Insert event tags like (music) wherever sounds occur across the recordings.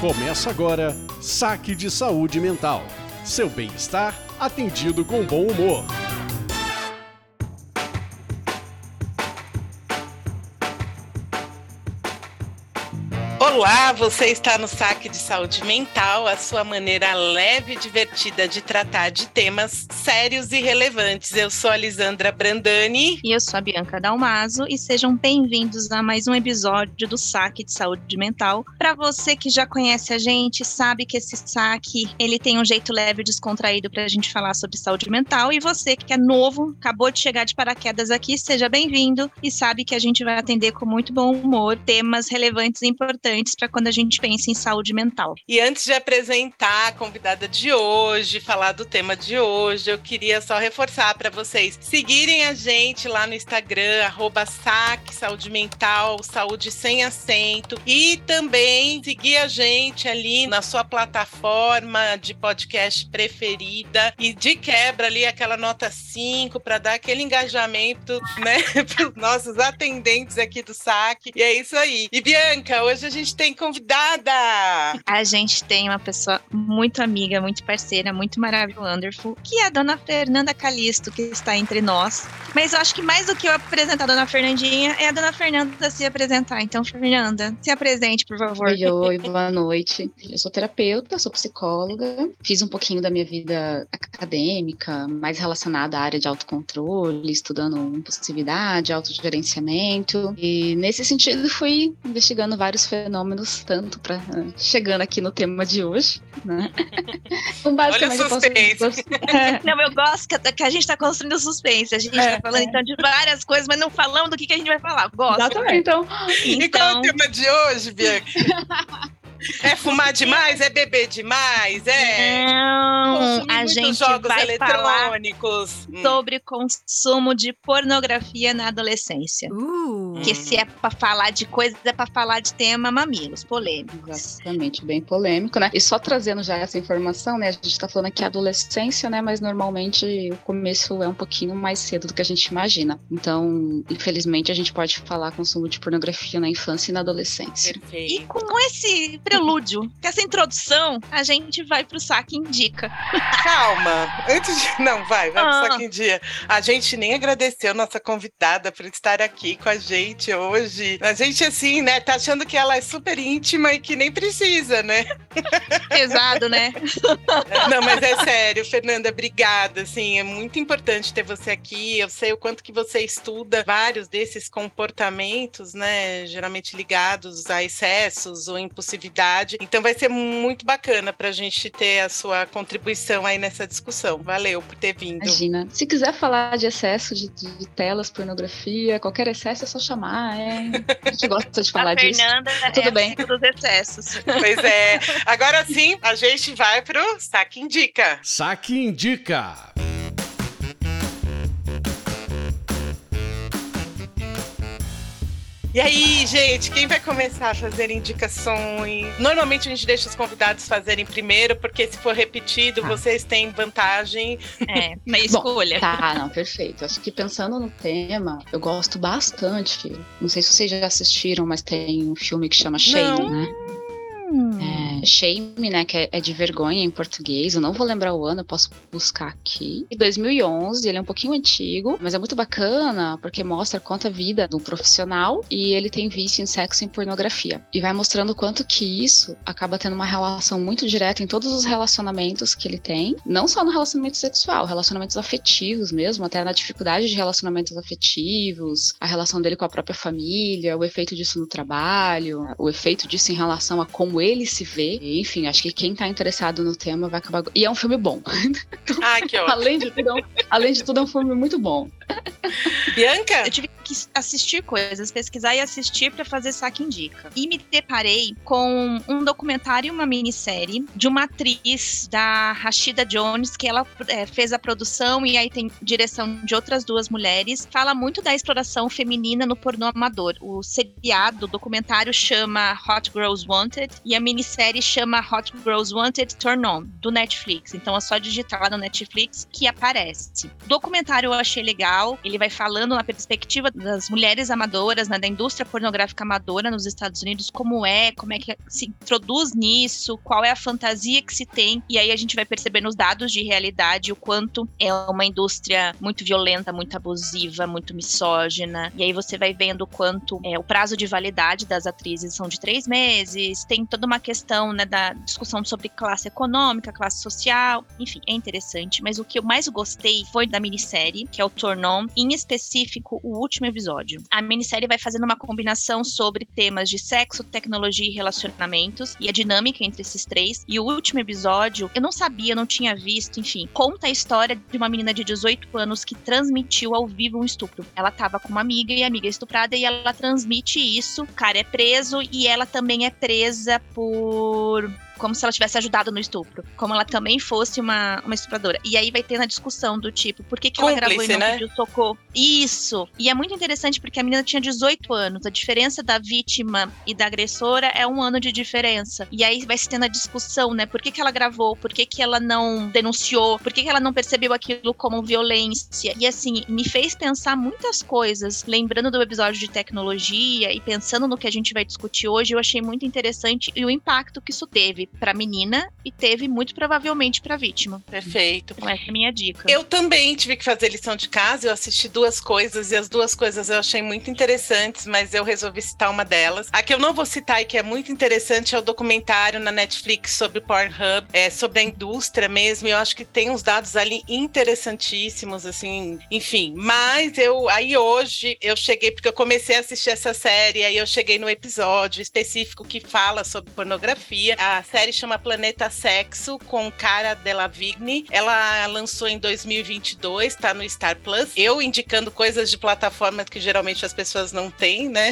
Começa agora Saque de Saúde Mental. Seu bem-estar atendido com bom humor. Olá, você está no Saque de Saúde Mental, a sua maneira leve e divertida de tratar de temas sérios e relevantes. Eu sou a Lisandra Brandani. E eu sou a Bianca Dalmaso. E sejam bem-vindos a mais um episódio do Saque de Saúde Mental. Para você que já conhece a gente, sabe que esse saque ele tem um jeito leve e descontraído para a gente falar sobre saúde mental. E você que é novo, acabou de chegar de paraquedas aqui, seja bem-vindo e sabe que a gente vai atender com muito bom humor temas relevantes e importantes importantes para quando a gente pensa em saúde mental. E antes de apresentar a convidada de hoje, falar do tema de hoje, eu queria só reforçar para vocês seguirem a gente lá no Instagram, saque saúde mental, saúde sem acento, e também seguir a gente ali na sua plataforma de podcast preferida e de quebra ali aquela nota 5 para dar aquele engajamento, né, (laughs) para os nossos atendentes aqui do saque. E é isso aí. E Bianca, hoje a gente tem convidada? A gente tem uma pessoa muito amiga, muito parceira, muito maravilhosa, wonderful, que é a dona Fernanda Calisto, que está entre nós. Mas eu acho que mais do que eu apresentar a dona Fernandinha, é a dona Fernanda se apresentar. Então, Fernanda, se apresente, por favor. Oi, oi, boa noite. Eu sou terapeuta, sou psicóloga, fiz um pouquinho da minha vida acadêmica, mais relacionada à área de autocontrole, estudando impulsividade, autogerenciamento. E nesse sentido, fui investigando vários fenômenos fenômenos tanto para uh, chegando aqui no tema de hoje, né? (laughs) então, basicamente, Olha o suspense. Posso... (laughs) não, eu gosto que, que a gente está construindo suspense. A gente está é, falando é. então de várias coisas, mas não falamos do que, que a gente vai falar. Gosto. Exatamente. Então, e então... qual é o tema de hoje, Bianca? (laughs) É fumar demais? É beber demais? É. Não, a gente jogos vai eletrônicos. Falar hum. sobre consumo de pornografia na adolescência. Uh. Que se é para falar de coisas, é para falar de tema mamilos, polêmicos. Exatamente, bem polêmico, né? E só trazendo já essa informação, né? A gente tá falando aqui adolescência, né? Mas normalmente o começo é um pouquinho mais cedo do que a gente imagina. Então, infelizmente, a gente pode falar consumo de pornografia na infância e na adolescência. Perfeito. E com esse prelúdio, com essa introdução, a gente vai pro saque indica. Calma, antes de. Não, vai, vai ah. pro saque indica. A gente nem agradeceu nossa convidada por estar aqui com a gente hoje. A gente, assim, né, tá achando que ela é super íntima e que nem precisa, né? (laughs) Pesado, né? Não, mas é sério, Fernanda, obrigada. Assim, é muito importante ter você aqui. Eu sei o quanto que você estuda vários desses comportamentos, né? Geralmente ligados a excessos ou impulsividade então vai ser muito bacana para a gente ter a sua contribuição aí nessa discussão. Valeu por ter vindo. Imagina. Se quiser falar de excesso de, de telas, pornografia, qualquer excesso é só chamar. É... A gente gosta de falar a disso. Fernanda é Tudo é bem. dos excessos. Pois é. Agora sim, a gente vai pro Saque Indica. Saque Indica. E aí, gente, quem vai começar a fazer indicações? Normalmente a gente deixa os convidados fazerem primeiro, porque se for repetido, ah. vocês têm vantagem. É, na escolha. Bom, tá, não, perfeito. Acho que pensando no tema, eu gosto bastante. Não sei se vocês já assistiram, mas tem um filme que chama Shame, né? É, shame, né, que é, é, de vergonha em português. Eu não vou lembrar o ano, eu posso buscar aqui. Em 2011, ele é um pouquinho antigo, mas é muito bacana porque mostra quanto a vida de um profissional e ele tem vício em sexo e em pornografia. E vai mostrando quanto que isso acaba tendo uma relação muito direta em todos os relacionamentos que ele tem, não só no relacionamento sexual, relacionamentos afetivos mesmo, até na dificuldade de relacionamentos afetivos, a relação dele com a própria família, o efeito disso no trabalho, o efeito disso em relação a como ele se vê. Enfim, acho que quem tá interessado no tema vai acabar. E é um filme bom. Ah, que ótimo. (laughs) além, de tudo, é além de tudo, é um filme muito bom. Bianca? Eu tive que assistir coisas, pesquisar e assistir para fazer saque indica. E me deparei com um documentário e uma minissérie de uma atriz da Rashida Jones, que ela é, fez a produção e aí tem direção de outras duas mulheres. Fala muito da exploração feminina no pornô amador. O seriado, o documentário chama Hot Girls Wanted e a minissérie chama Hot Girls Wanted Turn On, do Netflix. Então é só digitar lá no Netflix que aparece. O documentário eu achei legal, ele vai falando na perspectiva das mulheres amadoras, né, da indústria pornográfica amadora nos Estados Unidos, como é, como é que se introduz nisso, qual é a fantasia que se tem, e aí a gente vai perceber nos dados de realidade o quanto é uma indústria muito violenta, muito abusiva, muito misógina, e aí você vai vendo o quanto é, o prazo de validade das atrizes são de três meses, tem toda uma questão né, da discussão sobre classe econômica, classe social, enfim, é interessante, mas o que eu mais gostei foi da minissérie, que é o Tornon, em específico o último episódio. A minissérie vai fazendo uma combinação sobre temas de sexo, tecnologia e relacionamentos e a dinâmica entre esses três. E o último episódio, eu não sabia, não tinha visto, enfim, conta a história de uma menina de 18 anos que transmitiu ao vivo um estupro. Ela tava com uma amiga e a amiga é estuprada e ela transmite isso. O cara é preso e ela também é presa por como se ela tivesse ajudado no estupro, como ela também fosse uma, uma estupradora. E aí vai ter na discussão do tipo, por que, que ela gravou e não né? pediu socorro? Isso! E é muito interessante porque a menina tinha 18 anos, a diferença da vítima e da agressora é um ano de diferença. E aí vai se tendo a discussão, né? Por que, que ela gravou? Por que, que ela não denunciou? Por que, que ela não percebeu aquilo como violência? E assim, me fez pensar muitas coisas, lembrando do episódio de tecnologia e pensando no que a gente vai discutir hoje, eu achei muito interessante e o impacto que isso teve para a menina e teve muito provavelmente para a vítima. Perfeito. Então essa é a minha dica. Eu também tive que fazer lição de casa, eu assisti duas coisas e as duas coisas eu achei muito interessantes, mas eu resolvi citar uma delas. A que eu não vou citar e que é muito interessante é o documentário na Netflix sobre Pornhub, é sobre a indústria mesmo, e eu acho que tem uns dados ali interessantíssimos assim, enfim, mas eu aí hoje eu cheguei porque eu comecei a assistir essa série, aí eu cheguei no episódio específico que fala sobre pornografia. A série chama Planeta Sexo, com Cara Delevingne. Ela lançou em 2022, tá no Star Plus. Eu indicando coisas de plataformas que geralmente as pessoas não têm, né?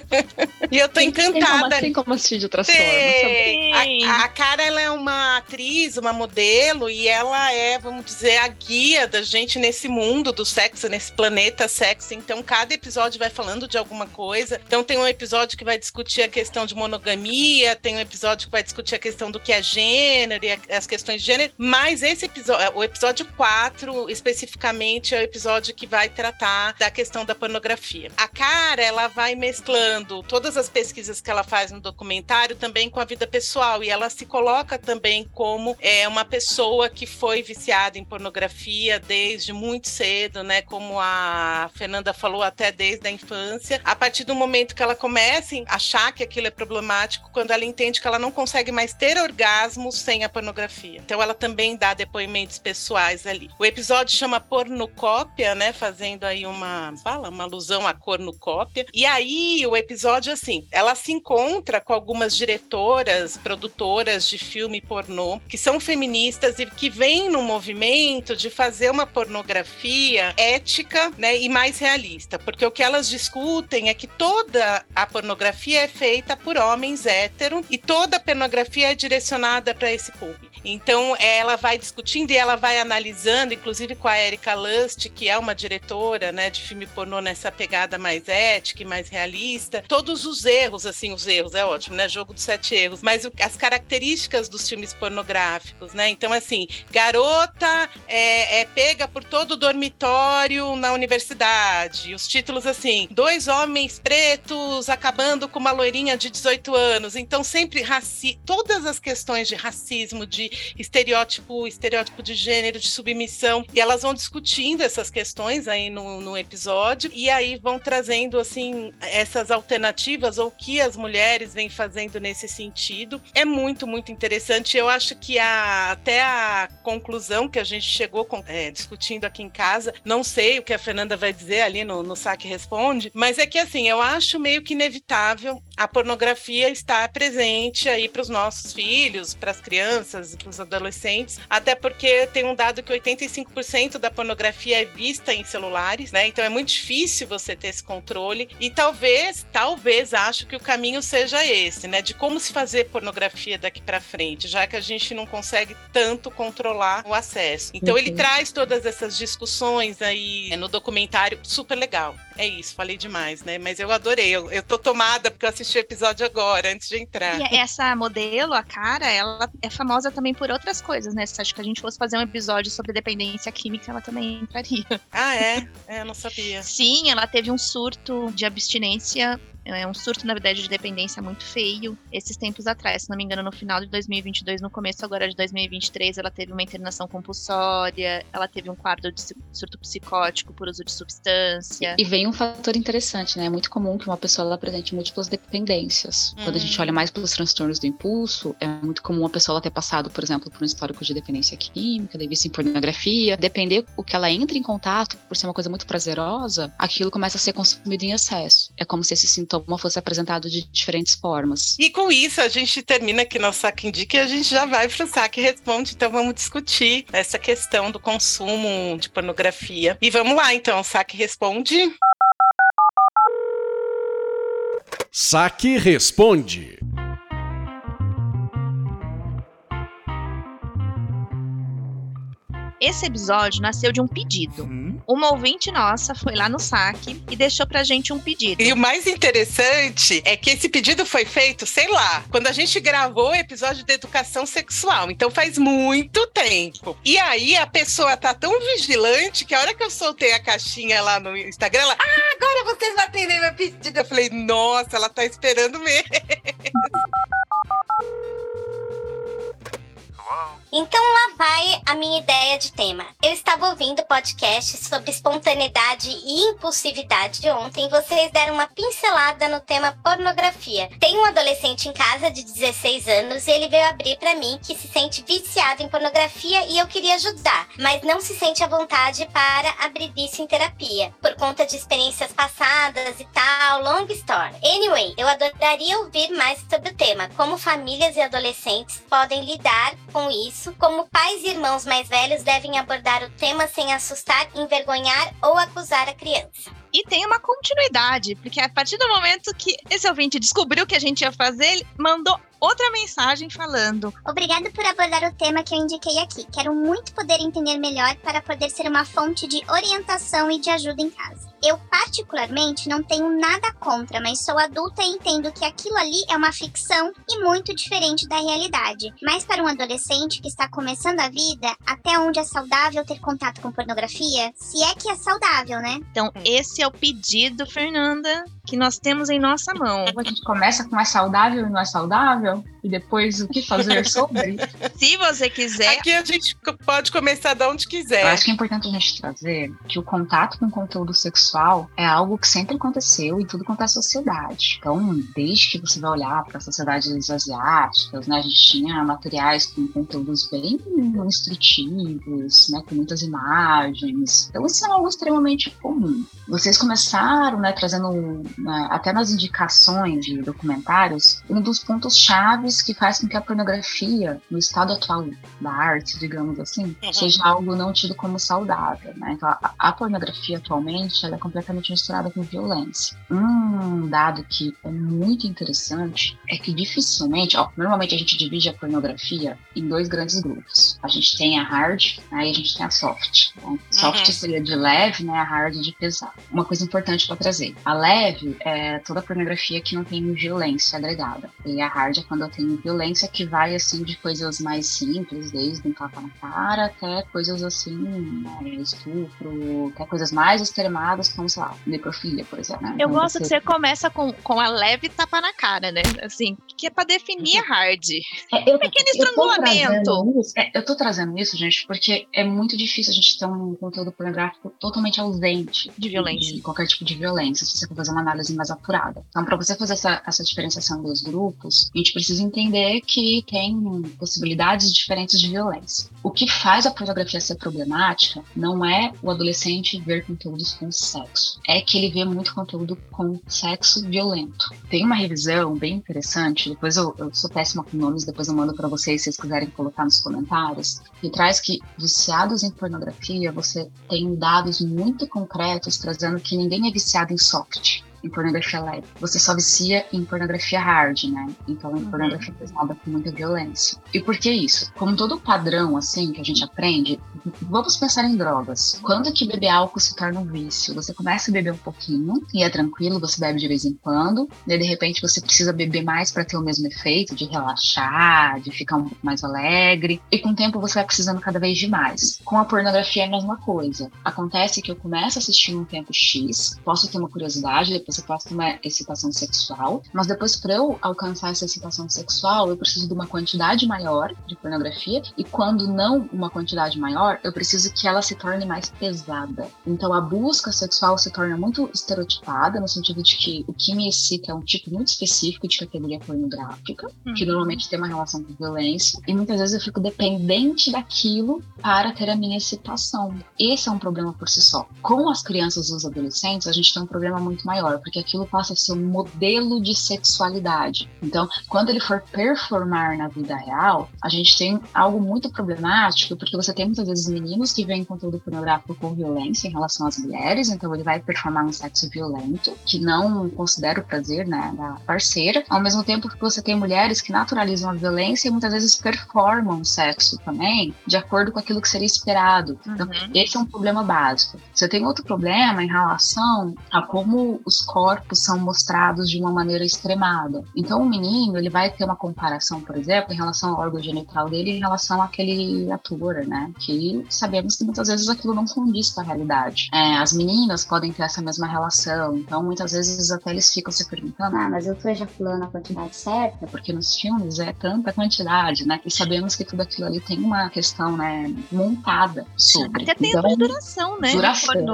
(laughs) e eu tô tem, encantada. Tem como, tem como assistir de outras formas. A, a Cara, ela é uma atriz, uma modelo, e ela é, vamos dizer, a guia da gente nesse mundo do sexo, nesse planeta sexo. Então, cada episódio vai falando de alguma coisa. Então, tem um episódio que vai discutir a questão de monogamia, tem um episódio que vai discutir discutir a questão do que é gênero e as questões de gênero, mas esse episódio, o episódio 4, especificamente, é o episódio que vai tratar da questão da pornografia. A cara, ela vai mesclando todas as pesquisas que ela faz no documentário também com a vida pessoal, e ela se coloca também como é, uma pessoa que foi viciada em pornografia desde muito cedo, né? Como a Fernanda falou, até desde a infância. A partir do momento que ela começa a achar que aquilo é problemático, quando ela entende que ela não consegue mais ter orgasmos sem a pornografia. Então ela também dá depoimentos pessoais ali. O episódio chama Pornocópia, né? Fazendo aí uma, fala, uma alusão à cornucópia. E aí o episódio, assim, ela se encontra com algumas diretoras, produtoras de filme pornô, que são feministas e que vêm no movimento de fazer uma pornografia ética, né? E mais realista. Porque o que elas discutem é que toda a pornografia é feita por homens héteros e toda a pornografia é direcionada para esse público. Então, ela vai discutindo e ela vai analisando, inclusive com a Erika Lust, que é uma diretora né, de filme pornô nessa pegada mais ética e mais realista, todos os erros, assim, os erros, é ótimo, né? Jogo dos sete erros, mas o, as características dos filmes pornográficos, né? Então, assim, garota é, é pega por todo o dormitório na universidade, os títulos, assim, dois homens pretos acabando com uma loirinha de 18 anos, então sempre raci todas as questões de racismo, de estereótipo, estereótipo de gênero, de submissão, e elas vão discutindo essas questões aí no, no episódio, e aí vão trazendo, assim, essas alternativas ou o que as mulheres vêm fazendo nesse sentido. É muito, muito interessante. Eu acho que a, até a conclusão que a gente chegou com, é, discutindo aqui em casa, não sei o que a Fernanda vai dizer ali no, no Saque Responde, mas é que, assim, eu acho meio que inevitável a pornografia estar presente aí para os nossos filhos, para as crianças, para os adolescentes, até porque tem um dado que 85% da pornografia é vista em celulares, né? Então é muito difícil você ter esse controle e talvez, talvez acho que o caminho seja esse, né? De como se fazer pornografia daqui para frente, já que a gente não consegue tanto controlar o acesso. Então uhum. ele traz todas essas discussões aí no documentário super legal. É isso, falei demais, né? Mas eu adorei. Eu, eu tô tomada porque eu assisti o episódio agora, antes de entrar. E essa modelo, a cara, ela é famosa também por outras coisas, né? Se acho que a gente fosse fazer um episódio sobre dependência química, ela também entraria. Ah, é? É, eu não sabia. Sim, ela teve um surto de abstinência é um surto, na verdade, de dependência muito feio esses tempos atrás. Se não me engano, no final de 2022, no começo agora de 2023, ela teve uma internação compulsória, ela teve um quadro de surto psicótico por uso de substância. E vem um fator interessante, né? É muito comum que uma pessoa ela apresente múltiplas dependências. Uhum. Quando a gente olha mais pelos transtornos do impulso, é muito comum uma pessoa ter passado, por exemplo, por um histórico de dependência química, de vício em pornografia. Depender o que ela entra em contato, por ser uma coisa muito prazerosa, aquilo começa a ser consumido em excesso. É como se esse sintoma sintoma fosse apresentado de diferentes formas. E com isso, a gente termina aqui nosso Saque Indica e a gente já vai para o Saque Responde. Então, vamos discutir essa questão do consumo de pornografia. E vamos lá, então, Saque Responde. Saque Responde. Esse episódio nasceu de um pedido. Uhum. Uma ouvinte nossa foi lá no saque e deixou pra gente um pedido. E o mais interessante é que esse pedido foi feito, sei lá, quando a gente gravou o episódio de educação sexual. Então faz muito tempo. E aí a pessoa tá tão vigilante que a hora que eu soltei a caixinha lá no Instagram, ela, ah, agora vocês vão atender meu pedido. Eu falei, nossa, ela tá esperando mesmo. (laughs) Então lá vai a minha ideia de tema. Eu estava ouvindo podcast sobre espontaneidade e impulsividade ontem e vocês deram uma pincelada no tema pornografia. Tem um adolescente em casa de 16 anos e ele veio abrir para mim que se sente viciado em pornografia e eu queria ajudar, mas não se sente à vontade para abrir isso em terapia, por conta de experiências passadas e tal, long story. Anyway, eu adoraria ouvir mais sobre o tema, como famílias e adolescentes podem lidar com isso isso, como pais e irmãos mais velhos devem abordar o tema sem assustar, envergonhar ou acusar a criança. E tem uma continuidade, porque a partir do momento que esse ouvinte descobriu que a gente ia fazer, ele mandou outra mensagem falando: Obrigado por abordar o tema que eu indiquei aqui. Quero muito poder entender melhor para poder ser uma fonte de orientação e de ajuda em casa. Eu, particularmente, não tenho nada contra, mas sou adulta e entendo que aquilo ali é uma ficção e muito diferente da realidade. Mas para um adolescente que está começando a vida, até onde é saudável ter contato com pornografia? Se é que é saudável, né? Então, esse é o pedido, Fernanda, que nós temos em nossa mão. A gente começa com é saudável e não é saudável, e depois o que fazer sobre. (laughs) Se você quiser. Aqui a gente pode começar de onde quiser. Eu acho que é importante a gente trazer que o contato com conteúdo sexual é algo que sempre aconteceu em tudo quanto é sociedade. Então, desde que você vai olhar para sociedades asiáticas, né, a gente tinha materiais com conteúdos bem instrutivos, né, com muitas imagens. Então, isso é algo extremamente comum. Vocês começaram, né, trazendo né, até nas indicações de documentários, um dos pontos chaves que faz com que a pornografia, no estado atual da arte, digamos assim, uhum. seja algo não tido como saudável. Né? Então, a, a, pornografia atualmente ela é completamente misturada com violência. Um dado que é muito interessante é que dificilmente, ó, normalmente a gente divide a pornografia em dois grandes grupos. A gente tem a hard, né, e a gente tem a soft. Então, soft uhum. seria de leve, né, a hard de pesado. Uma coisa importante para trazer: a leve é toda pornografia que não tem violência agregada. E a hard é quando eu tenho violência que vai assim de coisas mais simples, desde um tapa na cara até coisas assim, né, estupro, até coisas mais extremadas, como, sei lá, necrofilia, por exemplo. Né? Eu então, gosto você... que você começa com, com a leve tapa na cara, né? Assim, que é pra definir a hard. É, eu, um pequeno estrangulamento. É, eu tô trazendo isso, gente, porque é muito difícil a gente ter um conteúdo pornográfico totalmente ausente de violência. De qualquer tipo de violência, se você for fazer uma análise mais apurada. Então, para você fazer essa, essa diferenciação dos grupos, a gente precisa entender que tem possibilidades diferentes de violência. O que faz a pornografia ser problemática não é o adolescente ver conteúdos com sexo, é que ele vê muito conteúdo com sexo violento. Tem uma revisão bem interessante, depois eu, eu sou péssima com nomes, depois eu mando para vocês se vocês quiserem colocar nos comentários, que traz que viciados em pornografia, você tem dados muito concretos trazendo que ninguém é viciado em soft em pornografia leve. Você só vicia em pornografia hard, né? Então, em uhum. pornografia pesada com muita violência. E por que isso? Como todo padrão, assim, que a gente aprende, vamos pensar em drogas. Quando que beber álcool se torna um vício? Você começa a beber um pouquinho e é tranquilo, você bebe de vez em quando, e de repente você precisa beber mais para ter o mesmo efeito de relaxar, de ficar um pouco mais alegre, e com o tempo você vai precisando cada vez de mais. Com a pornografia é a mesma coisa. Acontece que eu começo a assistir um tempo X, posso ter uma curiosidade, posso ter uma excitação sexual, mas depois para eu alcançar essa excitação sexual, eu preciso de uma quantidade maior de pornografia, e quando não uma quantidade maior, eu preciso que ela se torne mais pesada. Então a busca sexual se torna muito estereotipada, no sentido de que o que me excita é um tipo muito específico de categoria pornográfica, uhum. que normalmente tem uma relação com violência, e muitas vezes eu fico dependente daquilo para ter a minha excitação. Esse é um problema por si só. Com as crianças e os adolescentes, a gente tem um problema muito maior, porque aquilo passa a ser um modelo de sexualidade. Então, quando ele for performar na vida real, a gente tem algo muito problemático, porque você tem muitas vezes meninos que veem conteúdo pornográfico com violência em relação às mulheres, então ele vai performar um sexo violento, que não considera o prazer né, da parceira, ao mesmo tempo que você tem mulheres que naturalizam a violência e muitas vezes performam o sexo também de acordo com aquilo que seria esperado. Então, uhum. esse é um problema básico. Você tem outro problema em relação a como os corpos são mostrados de uma maneira extremada. Então, o menino, ele vai ter uma comparação, por exemplo, em relação ao órgão genital dele em relação àquele ator, né? Que sabemos que muitas vezes aquilo não condiz com a realidade. É, as meninas podem ter essa mesma relação, então muitas vezes até eles ficam se perguntando, ah, mas eu tô ejaculando a quantidade certa? Porque nos filmes é tanta quantidade, né? E sabemos que tudo aquilo ali tem uma questão, né, montada sobre. Até tem então, a duração, né? Duração.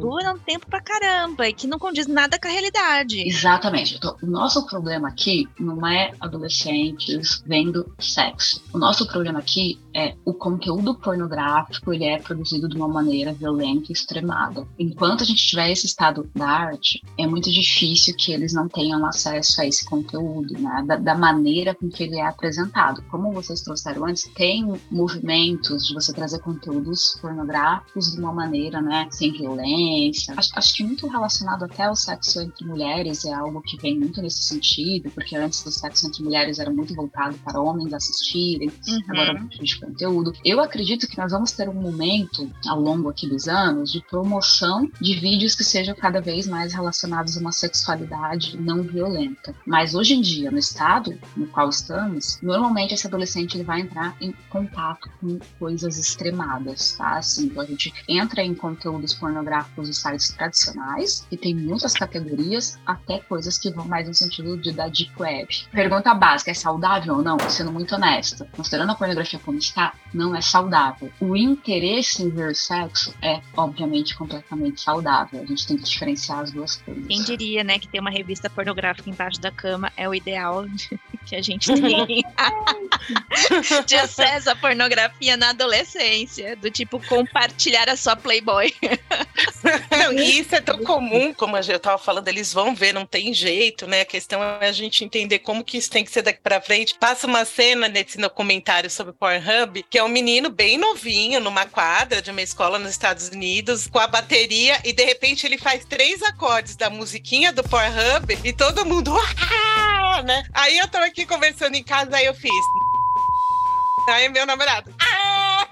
Dura um tempo pra caramba e que não condiz nada com a realidade. Exatamente. Então, o nosso problema aqui não é adolescentes vendo sexo. O nosso problema aqui é o conteúdo pornográfico ele é produzido de uma maneira violenta e extremada. Enquanto a gente tiver esse estado da arte, é muito difícil que eles não tenham acesso a esse conteúdo, né? da, da maneira com que ele é apresentado. Como vocês trouxeram antes, tem movimentos de você trazer conteúdos pornográficos de uma maneira, né, sem violência. Acho, acho que muito relacionado até ao sexo entre mulheres é algo que vem muito nesse sentido, porque antes do sexo entre mulheres era muito voltado para homens assistirem, uhum. agora é de conteúdo. Eu acredito que nós vamos ter um momento ao longo aqui dos anos de promoção de vídeos que sejam cada vez mais relacionados a uma sexualidade não violenta. Mas hoje em dia, no estado no qual estamos, normalmente esse adolescente ele vai entrar em contato com coisas extremadas, tá? Assim, então a gente entra em conteúdos pornográficos dos sites tradicionais, que tem muitas categorias, até coisas que vão mais no sentido de da deep web. Pergunta básica, é saudável ou não? Sendo muito honesta, considerando a pornografia como está, não é saudável. O interesse em ver sexo é, obviamente, completamente saudável. A gente tem que diferenciar as duas coisas. Quem diria, né, que ter uma revista pornográfica embaixo da cama é o ideal (laughs) que a gente tem (laughs) de acesso à pornografia na adolescência, do tipo compartilhar a sua Playboy. (laughs) Não, e isso é tão comum, como eu tava falando, eles vão ver, não tem jeito, né? A questão é a gente entender como que isso tem que ser daqui para frente. Passa uma cena nesse documentário sobre Pornhub, que é um menino bem novinho, numa quadra de uma escola nos Estados Unidos, com a bateria, e de repente ele faz três acordes da musiquinha do Pornhub e todo mundo, ah! né? Aí eu tô aqui conversando em casa, aí eu fiz. Aí meu namorado!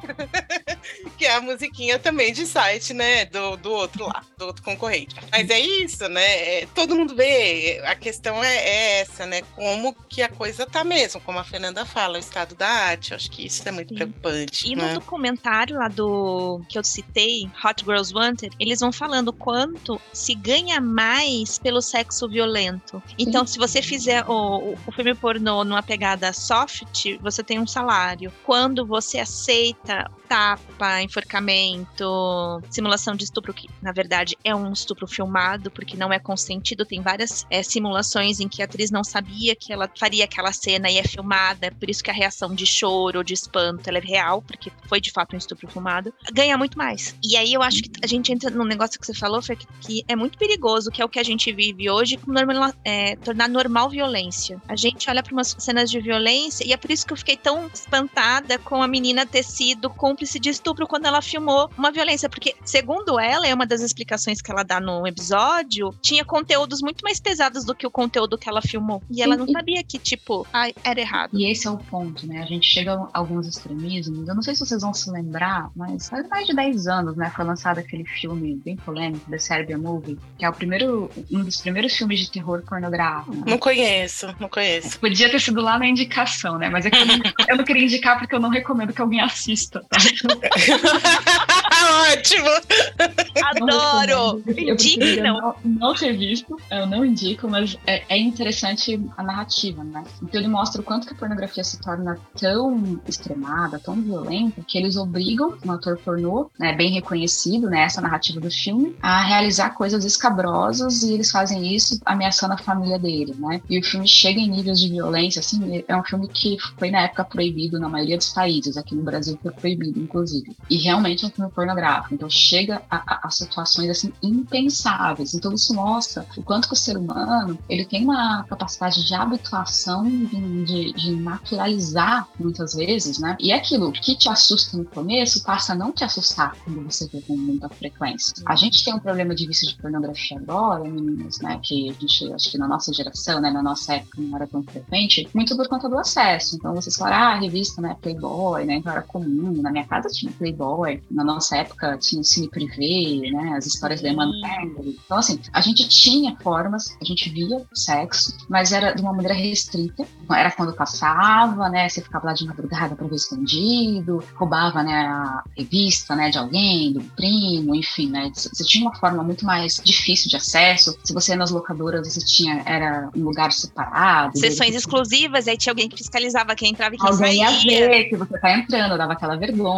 (laughs) que é a musiquinha também de site, né? Do, do outro lá, do outro concorrente. Mas é isso, né? É, todo mundo vê. A questão é, é, essa, né? Como que a coisa tá mesmo, como a Fernanda fala, o estado da arte. Eu acho que isso é muito Sim. preocupante. E né? no documentário lá do que eu citei, Hot Girls Wanted, eles vão falando quanto se ganha mais pelo sexo violento. Então, se você fizer o, o filme pornô numa pegada soft, você tem um salário. Quando você aceita that tapa, enforcamento, simulação de estupro, que na verdade é um estupro filmado, porque não é consentido. Tem várias é, simulações em que a atriz não sabia que ela faria aquela cena e é filmada, por isso que a reação de choro ou de espanto é real, porque foi de fato um estupro filmado. Ganha muito mais. E aí eu acho que a gente entra num negócio que você falou, que, é muito perigoso, que é o que a gente vive hoje, com normal, é, tornar normal violência. A gente olha para umas cenas de violência e é por isso que eu fiquei tão espantada com a menina ter sido com cúmplice de estupro quando ela filmou uma violência, porque segundo ela, é uma das explicações que ela dá no episódio, tinha conteúdos muito mais pesados do que o conteúdo que ela filmou. E ela não sabia que, tipo, era errado. E esse é o ponto, né? A gente chega a alguns extremismos. Eu não sei se vocês vão se lembrar, mas faz mais de 10 anos, né? Foi lançado aquele filme bem polêmico, The Serbia Movie, que é o primeiro, um dos primeiros filmes de terror pornográfico. Né? Não conheço, não conheço. Podia ter sido lá na indicação, né? Mas é que eu não, eu não queria indicar porque eu não recomendo que alguém assista. Tá? Ótimo! Adoro! Indique, não. não. Não ter visto, eu não indico, mas é, é, interessante a narrativa, né? Então ele mostra o quanto que a pornografia se torna tão extremada, tão violenta, que eles obrigam um ator pornô, né, bem reconhecido, né, essa narrativa do filme, a realizar coisas escabrosas e eles fazem isso ameaçando a família dele, né? E o filme chega em níveis de violência, assim, é um filme que foi na época proibido na maioria dos países, aqui no Brasil foi proibido, inclusive. E realmente é um filme pornográfico, então chega a, a, a situações assim impensáveis. Então isso mostra o quanto que o ser humano ele tem uma capacidade de habituação, de, de, de naturalizar muitas vezes, né? E é aquilo que te assusta no começo passa a não te assustar quando você vê com muita frequência. A gente tem um problema de vício de pornografia agora, meninas, né? Que a gente, acho que na nossa geração, né? Na nossa época não era tão frequente, muito por conta do acesso. Então vocês falaram, ah, revista, né? Playboy, né? Então era comum. Na minha casa tinha Playboy. Na nossa época tinha o Cine Privé, né? As histórias da Emanuele. Então, assim, a gente tinha formas, a gente via sexo, mas era de uma maneira restrita. Era quando passava, né? Você ficava lá de madrugada para ver escondido, roubava, né? A revista, né? De alguém, do primo, enfim, né? Você tinha uma forma muito mais difícil de acesso. Se você ia nas locadoras, você tinha, era um lugar separado. Sessões exclusivas, aí tinha alguém que fiscalizava quem entrava e quem alguém saía. Alguém ia ver que você tá entrando, dava aquela vergonha.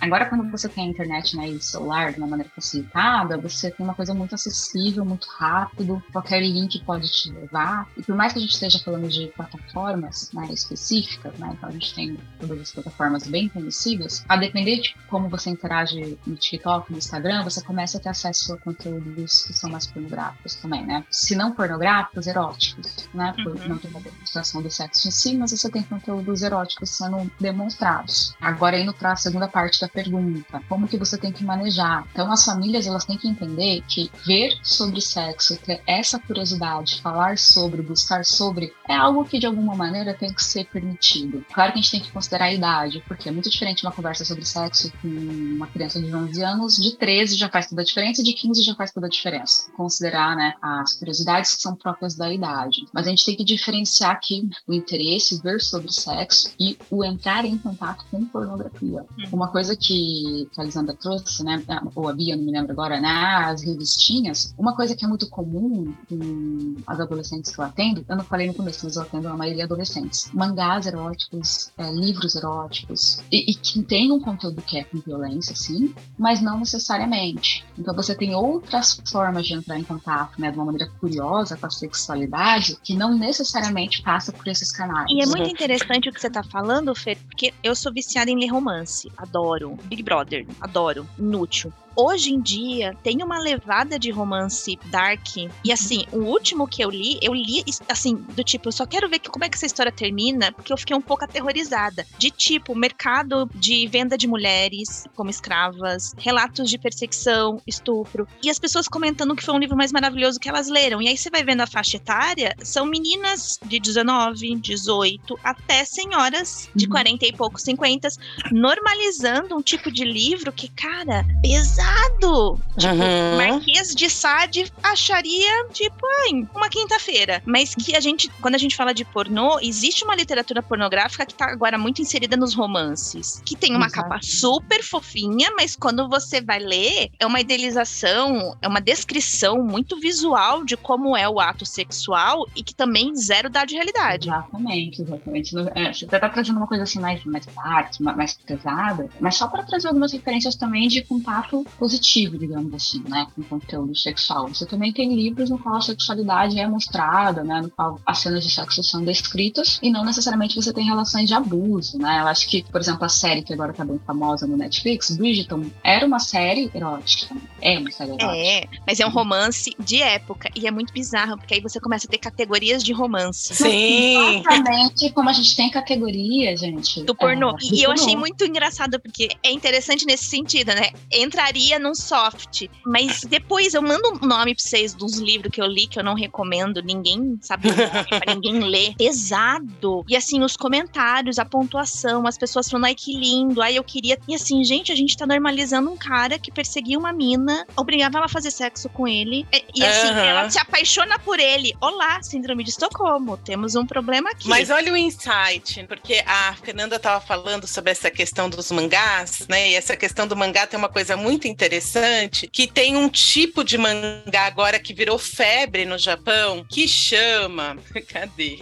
Agora, quando você tem a internet, né? E o celular de uma maneira facilitada, você tem uma coisa muito acessível, muito rápido, qualquer link pode te levar. E por mais que a gente esteja falando de plataformas né, específicas, né, então a gente tem todas as plataformas bem conhecidas, a depender de como você interage no TikTok, no Instagram, você começa a ter acesso a conteúdos que são mais pornográficos também, né? Se não pornográficos, eróticos, né? Por uhum. não ter uma demonstração do sexo em si, mas você tem conteúdos eróticos sendo demonstrados. Agora, indo para a segunda parte da pergunta, como que você tem que manejar? Então, as famílias, elas têm que entender que ver sobre sexo, ter essa curiosidade, falar sobre, buscar sobre, é algo que de alguma maneira tem que ser permitido. Claro que a gente tem que considerar a idade, porque é muito diferente uma conversa sobre sexo com uma criança de 11 anos, de 13 já faz toda a diferença, de 15 já faz toda a diferença. Considerar, né, as curiosidades que são próprias da idade. Mas a gente tem que diferenciar aqui o interesse, ver sobre sexo e o entrar em contato com pornografia. Hum. Uma coisa que a Lisandra trouxe, né, ou a Bia, não me lembro agora, nas né, revistinhas, uma coisa que é muito comum com as adolescentes que eu atendo, eu não falei no começo, mas eu atendo a maioria adolescentes, mangás eróticos, é, livros eróticos, e, e, que tem um conteúdo que é com violência, sim, mas não necessariamente. Então você tem outras formas de entrar em contato, né, de uma maneira curiosa com a sexualidade, que não necessariamente passa por esses canais. E é muito interessante o que você está falando, Fer, porque eu sou viciada em ler romance, adoro. Big Brother, adoro. Inútil hoje em dia tem uma levada de romance dark. E assim, o último que eu li, eu li assim, do tipo, eu só quero ver como é que essa história termina, porque eu fiquei um pouco aterrorizada. De tipo, mercado de venda de mulheres como escravas, relatos de perseguição, estupro. E as pessoas comentando que foi um livro mais maravilhoso que elas leram. E aí você vai vendo a faixa etária, são meninas de 19, 18, até senhoras de uhum. 40 e poucos, 50, normalizando um tipo de livro que, cara, pesado pesado. Tipo, uhum. Marquês de Sade acharia, tipo, ai, uma quinta-feira. Mas que a gente, quando a gente fala de pornô, existe uma literatura pornográfica que tá agora muito inserida nos romances. Que tem uma Exato. capa super fofinha, mas quando você vai ler, é uma idealização, é uma descrição muito visual de como é o ato sexual e que também zero dá de realidade. Exatamente, exatamente. É, você tá trazendo uma coisa assim mais, mais parte, mais pesada, mas só para trazer algumas referências também de contato positivo, digamos assim, né, com conteúdo sexual. Você também tem livros no qual a sexualidade é mostrada, né, no qual as cenas de sexo são descritas e não necessariamente você tem relações de abuso, né? Eu acho que, por exemplo, a série que agora tá bem famosa no Netflix, Bridgerton, era uma série erótica. É uma série erótica. É, mas é um romance de época e é muito bizarro, porque aí você começa a ter categorias de romance. Sim. Exatamente como a gente tem categoria, gente. Do pornô. É, e eu achei muito engraçado, porque é interessante nesse sentido, né? Entraria num soft. Mas depois eu mando um nome pra vocês dos livros que eu li, que eu não recomendo, ninguém sabe o nome, pra ninguém (laughs) ler. Pesado. E assim, os comentários, a pontuação, as pessoas falando, ai que lindo, ai eu queria. E assim, gente, a gente tá normalizando um cara que perseguia uma mina, obrigava ela a fazer sexo com ele. E, e, assim, Aham. ela se apaixona por ele. Olá, síndrome de Estocolmo. Temos um problema aqui. Mas olha o insight, porque a Fernanda estava falando sobre essa questão dos mangás, né? E essa questão do mangá tem uma coisa muito interessante, que tem um tipo de mangá agora que virou febre no Japão, que chama, (laughs) cadê?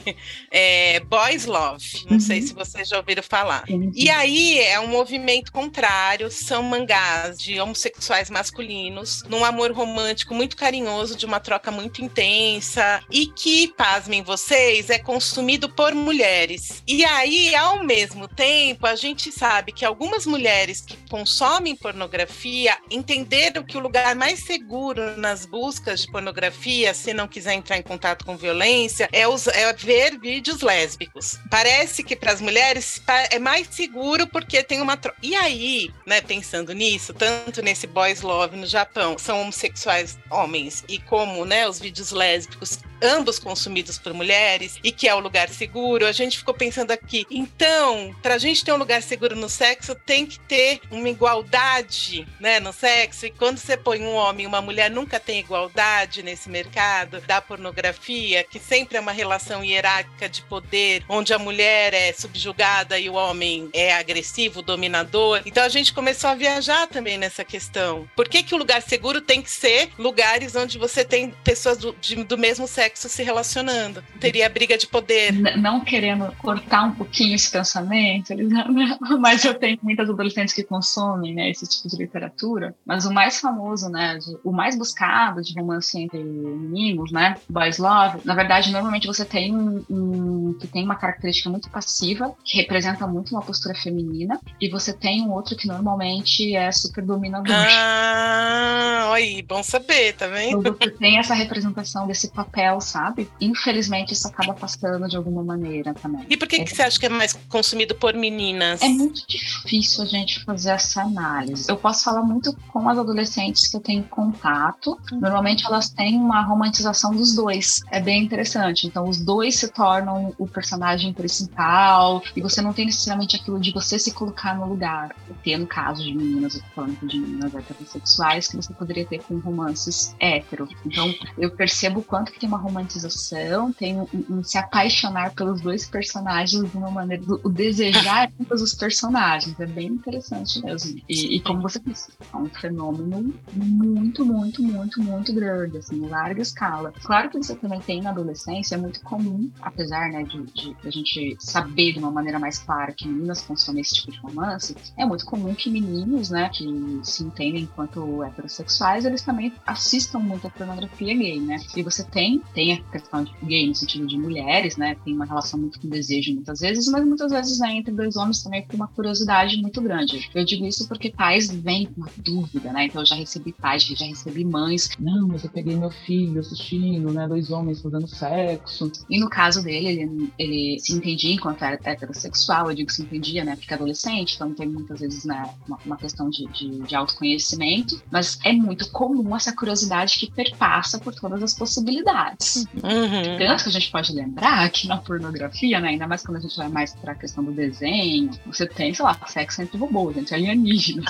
É, Boys Love. Não Uhum. sei se vocês já ouviram falar. E aí é um movimento contrário, são mangás de homossexuais masculinos, num amor romântico muito carinhoso, de uma troca muito intensa, e que, pasmem vocês, é consumido por mulheres. E aí, ao mesmo tempo, a gente sabe que algumas mulheres que consomem pornografia entenderam que o lugar mais seguro nas buscas de pornografia, se não quiser entrar em contato com violência, é, us- é ver vídeos lésbicos. Parece que para as mulheres é mais seguro porque tem uma tro... E aí, né, pensando nisso, tanto nesse boys love no Japão, são homossexuais homens e como, né, os vídeos lésbicos ambos consumidos por mulheres e que é o lugar seguro, a gente ficou pensando aqui, então, para a gente ter um lugar seguro no sexo, tem que ter uma igualdade, né, no sexo. E quando você põe um homem e uma mulher, nunca tem igualdade nesse mercado da pornografia, que sempre é uma relação hierárquica de poder, onde a mulher é subjugada e o homem é agressivo, dominador. Então a gente começou a viajar também nessa questão. Por que, que o lugar seguro tem que ser lugares onde você tem pessoas do, de- do mesmo sexo se relacionando? Teria briga de poder. N- não querendo cortar um pouquinho esse pensamento, (laughs) mas eu tenho muitas adolescentes que consomem né, esse tipo de literatura. Mas o mais famoso, né, o mais buscado de romance entre meninos, né, boys love, na verdade, normalmente você tem um, um que tem uma característica muito passiva, que representa muito uma postura feminina, e você tem um outro que normalmente é super dominador. Ah, aí, bom saber, tá vendo? Então você tem essa representação desse papel, sabe? Infelizmente isso acaba passando de alguma maneira também. E por que, que você acha que é mais consumido por meninas? É muito difícil a gente fazer essa análise. Eu posso falar muito com as adolescentes que eu tenho contato. Normalmente elas têm uma romantização dos dois. É bem interessante. Então os dois se tornam o personagem principal e você não tem necessariamente aquilo de você se colocar no lugar. Ter no caso de meninas, eu tô falando de meninas heterossexuais, que você poderia ter com romances hétero. Então eu percebo o quanto que tem uma romantização, tem um, um se apaixonar pelos dois personagens de uma maneira, o desejar (laughs) todos os personagens. É bem interessante mesmo. E, e como você disse, é um fenômeno muito, muito, muito, muito grande, assim, em larga escala. Claro que você também tem na adolescência, é muito comum, apesar né, de, de a gente saber de uma maneira mais clara que meninas consomem esse tipo de romance, é muito comum que meninos, né, que se entendem enquanto heterossexuais, eles também assistam muito a pornografia gay, né? E você tem, tem a questão de gay no sentido de mulheres, né? Tem uma relação muito com desejo muitas vezes, mas muitas vezes né, entre dois homens também com uma curiosidade muito grande. Eu digo isso porque pais vêm com uma dúvida, né? Então eu já recebi pais, já recebi mães. Não, mas eu peguei meu filho assistindo, né? Dois homens fazendo sexo. E no caso dele, ele, ele se entendia enquanto era heterossexual, eu digo se entendia, né? Porque adolescente, então tem muitas vezes né, uma, uma questão de, de, de autoconhecimento, mas é muito comum essa curiosidade que perpassa por todas as possibilidades. Uhum. Tanto que a gente pode lembrar que na pornografia, né, ainda mais quando a gente vai mais para a questão do desenho, você tem, sei lá, sexo entre robôs, entre alienígenas. Né?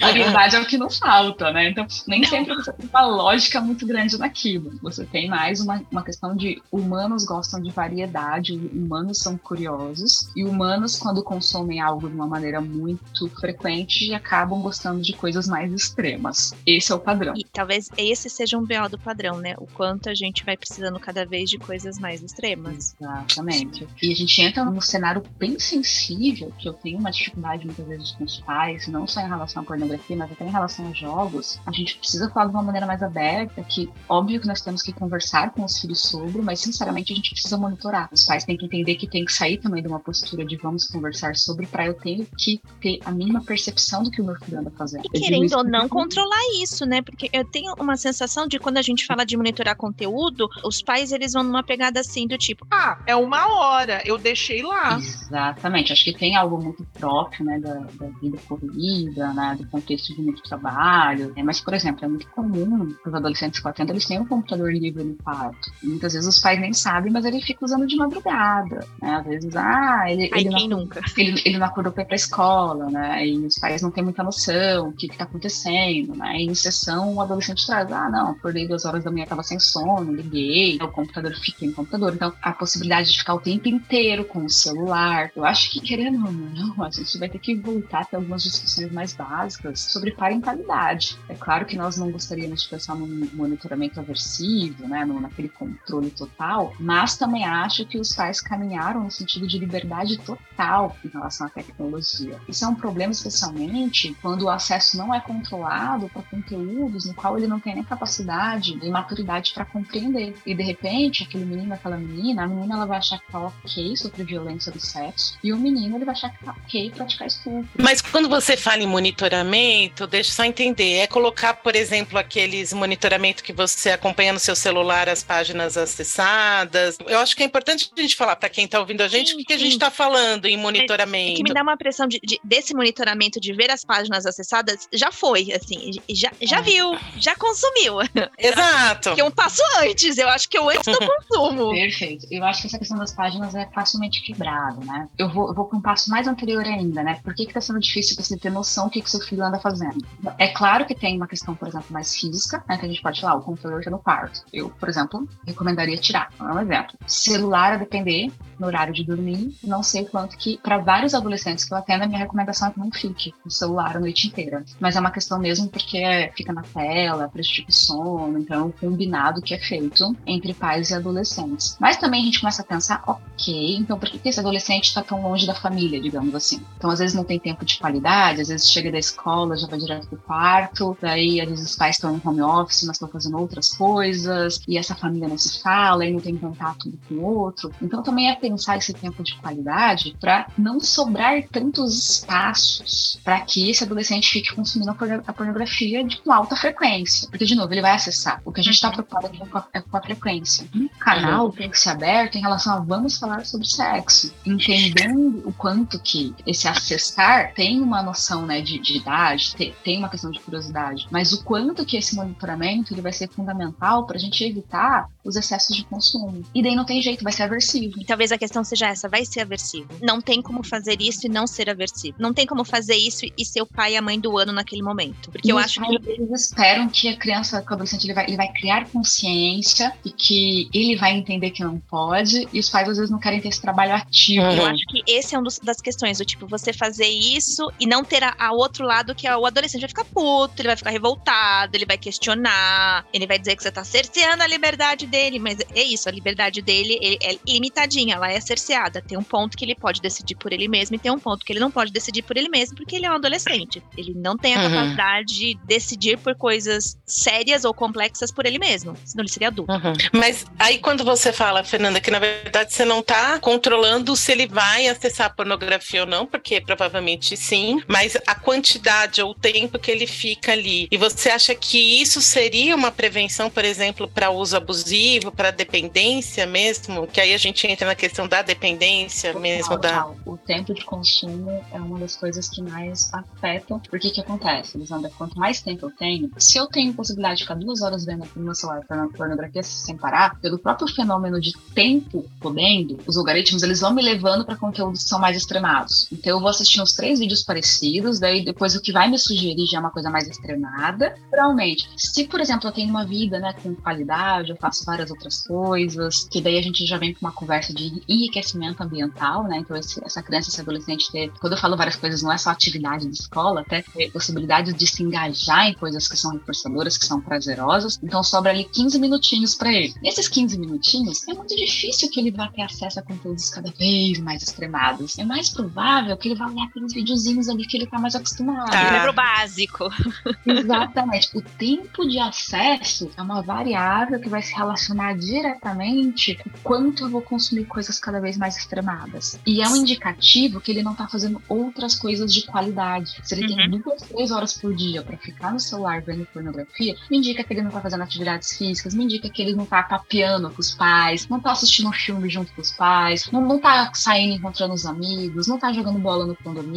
a verdade é o que não falta, né? Então, nem sempre você tem uma lógica muito grande naquilo. Você tem mais uma, uma questão de humanos gostam de de variedade. Humanos são curiosos e humanos, quando consomem algo de uma maneira muito frequente, acabam gostando de coisas mais extremas. Esse é o padrão. E talvez esse seja um BO do padrão, né? O quanto a gente vai precisando cada vez de coisas mais extremas. Exatamente. E a gente entra num cenário bem sensível, que eu tenho uma dificuldade muitas vezes com os pais, não só em relação à pornografia, mas até em relação aos jogos. A gente precisa falar de uma maneira mais aberta, que óbvio que nós temos que conversar com os filhos sobre, mas sinceramente a gente precisa monitorar. Os pais têm que entender que tem que sair também de uma postura de vamos conversar sobre, para eu ter que ter a mínima percepção do que o meu filho anda fazendo. E querendo ou não controlar isso, né? Porque eu tenho uma sensação de quando a gente fala de monitorar conteúdo, os pais eles vão numa pegada assim do tipo, ah, é uma hora, eu deixei lá. Exatamente, acho que tem algo muito próprio, né, da, da vida corrida, né, do contexto de muito trabalho. É, mas, por exemplo, é muito comum os adolescentes eu atendo, eles têm um computador livre no quarto. E muitas vezes os pais nem sabem, mas ele fica usando de madrugada, né? Às vezes, ah, ele, Ai, ele, não, nunca? ele, ele não acordou para ir pra escola, né? E os pais não têm muita noção o que, que tá acontecendo, né? E em sessão, o adolescente traz, ah, não, acordei duas horas da manhã, tava sem sono, liguei, o computador fica em computador. Então, a possibilidade de ficar o tempo inteiro com o celular, eu acho que, querendo ou não, a gente vai ter que voltar a algumas discussões mais básicas sobre parentalidade. É claro que nós não gostaríamos de pensar num monitoramento aversivo, né, naquele controle total, mas também acho que os pais caminharam no sentido de liberdade total em relação à tecnologia. Isso é um problema especialmente quando o acesso não é controlado para conteúdos no qual ele não tem nem capacidade e maturidade para compreender. E de repente, aquele menino, aquela menina, a menina ela vai achar que tá ok sobre violência do sexo e o menino ele vai achar que tá ok praticar estupro. Mas quando você fala em monitoramento, deixa eu só entender, é colocar, por exemplo, aqueles monitoramento que você acompanha no seu celular as páginas acessadas. Eu acho que é importante a gente falar para quem está ouvindo a gente Sim, o que, que a gente está falando em É monitoramento. que me dá uma impressão de, de- desse monitoramento de ver as páginas acessadas, já foi, assim, já, já É. viu, já consumiu. (laughs) Exato. Que é um passo antes, eu acho que é o antes do (laughs) consumo. Perfeito. Eu acho que essa questão das páginas é facilmente quebrada, né? Eu vou, eu vou para um passo mais anterior ainda, né? Por que tá sendo difícil você ter noção do que que seu filho anda fazendo? É claro que tem uma questão, por exemplo, mais física, né? Que a gente pode falar, o computador tá no quarto. Eu, por exemplo, recomendaria tirar. Dar um exemplo. Celular a depender no horário de dormir, não sei quanto que, para vários adolescentes que eu atendo, a minha recomendação é que não fique no celular a noite inteira. Mas é uma questão mesmo porque fica na tela, prejudica o sono, então é um combinado que é feito entre pais e adolescentes. Mas também a gente começa a pensar, ok, então por que esse adolescente está tão longe da família, digamos assim? Então às vezes não tem tempo de qualidade, às vezes chega da escola, já vai direto pro quarto, daí às vezes os pais estão em home office, mas estão fazendo outras coisas, e essa família não se fala, e não tem contato um com o outro. Então também é pensar esse tempo de qualidade para não sobrar tantos espaços para que esse adolescente fique consumindo a porno- a pornografia de com alta frequência. Porque, de novo, ele vai acessar. O que a gente está preocupado aqui é com a, é com a frequência. Um canal tem que ser aberto em relação a vamos falar sobre sexo. Entendendo o quanto que esse acessar tem uma noção né, de, de idade, te- tem uma questão de curiosidade, mas o quanto que esse monitoramento ele vai ser fundamental para a gente evitar os excessos de consumo. E daí não tem jeito, vai ser aversivo. E talvez a questão seja essa, vai ser aversivo. Não tem como fazer isso e não ser aversivo. Não tem como fazer isso e ser o pai e a mãe do ano naquele momento. Porque E eu acho que eles esperam que a criança, que o adolescente, ele vai, ele vai criar consciência e que ele vai entender que não pode, e os pais às vezes não querem ter esse trabalho ativo. Uhum. eu acho que esse é um dos, das questões, do tipo, você fazer isso e não ter a, a outro lado que é o adolescente vai ficar puto, ele vai ficar revoltado, ele vai questionar, ele vai dizer que você tá cerceando a liberdade dele, mas é isso, a liberdade dele é, é limitadinha, ela é cerceada. Tem um ponto que ele pode decidir por ele mesmo e tem um ponto que ele não pode decidir por ele mesmo, porque ele é um adolescente. Ele não tem a Uhum. capacidade de decidir por coisas sérias ou complexas por ele mesmo, senão ele seria adulto. Uhum. Mas aí quando você fala, Fernanda, que na verdade você não está controlando se ele vai acessar a pornografia ou não, porque provavelmente sim, mas a quantidade ou o tempo que ele fica ali. E você acha que isso seria uma prevenção, por exemplo, para uso abusivo, para dependência mesmo? Que aí a gente entra na questão da dependência mesmo da. Total. O tempo de consumo é uma das coisas que mais afetam. Porque que acontece, Lisandra? Quanto mais tempo eu tenho, se eu tenho possibilidade de ficar duas horas vendo no meu celular porno- pornografia sem parar, pelo próprio fenômeno de tempo podendo, os algoritmos eles vão me levando para conteúdos que são mais extremados. Então eu vou assistir uns três vídeos parecidos, daí depois o que vai me sugerir já é uma coisa mais extremada. Realmente, se por exemplo eu tenho uma vida né, com qualidade, eu faço várias outras coisas, que daí a gente já vem com uma conversa de enriquecimento ambiental, né? Então esse, essa criança, esse adolescente ter, quando eu falo várias coisas, não é só atividade de escola, até ter possibilidade de se engajar em coisas que são reforçadoras, que são prazerosas. Então sobra ali 15 minutinhos para ele. Nesses 15 minutinhos, é muito difícil que ele vá ter acesso a conteúdos cada vez mais extremados. É mais provável que ele vá olhar aqueles videozinhos ali que ele tá mais acostumado. Tá. Lembra o básico. (laughs) Exatamente. O tempo de acesso é uma variável que vai se relacionar diretamente com quanto eu vou consumir coisas cada vez mais extremadas. E é um indicativo que ele não tá fazendo outras coisas de qualidade. Se ele uhum. tem duas, três horas por dia para ficar no celular vendo pornografia, me indica que ele não tá fazendo atividades físicas, me indica que ele não tá papeando com os pais, não tá assistindo um filme junto com os pais, não, não tá saindo encontrando os amigos, não tá jogando bola no condomínio.